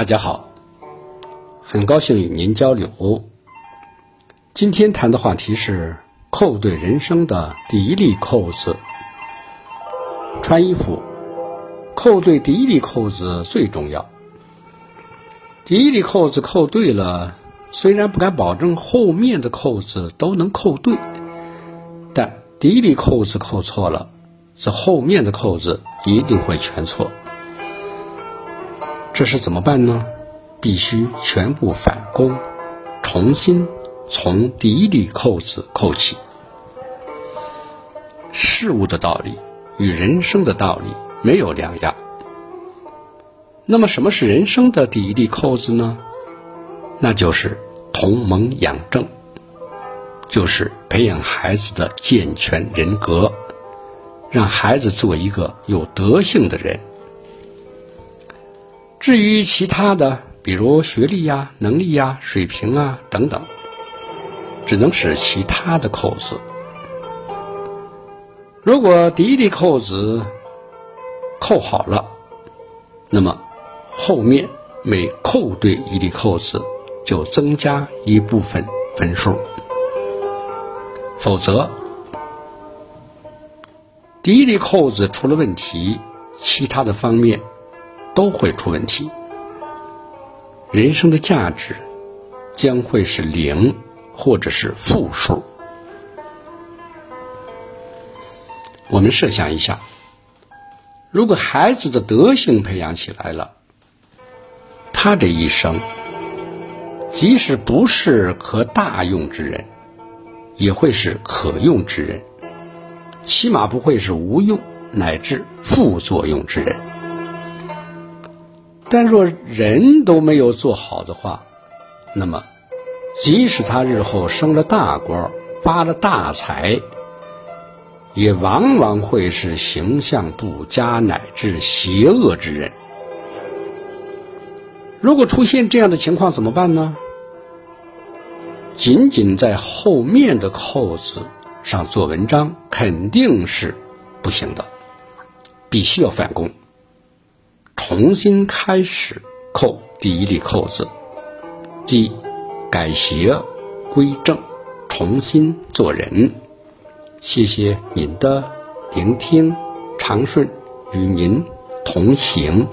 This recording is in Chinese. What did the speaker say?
大家好，很高兴与您交流。今天谈的话题是扣对人生的第一粒扣子。穿衣服，扣对第一粒扣子最重要。第一粒扣子扣对了，虽然不敢保证后面的扣子都能扣对，但第一粒扣子扣错了，这后面的扣子一定会全错。这是怎么办呢？必须全部返工，重新从第一粒扣子扣起。事物的道理与人生的道理没有两样。那么，什么是人生的第一粒扣子呢？那就是同盟养正，就是培养孩子的健全人格，让孩子做一个有德性的人。至于其他的，比如学历呀、能力呀、水平啊等等，只能是其他的扣子。如果第一粒扣子扣好了，那么后面每扣对一粒扣子，就增加一部分分数。否则，第一粒扣子出了问题，其他的方面。都会出问题，人生的价值将会是零或者是负数。我们设想一下，如果孩子的德性培养起来了，他这一生即使不是可大用之人，也会是可用之人，起码不会是无用乃至副作用之人。但若人都没有做好的话，那么即使他日后升了大官、发了大财，也往往会是形象不佳乃至邪恶之人。如果出现这样的情况怎么办呢？仅仅在后面的扣子上做文章肯定是不行的，必须要反攻。重新开始扣第一粒扣子，即改邪归正，重新做人。谢谢您的聆听，长顺与您同行。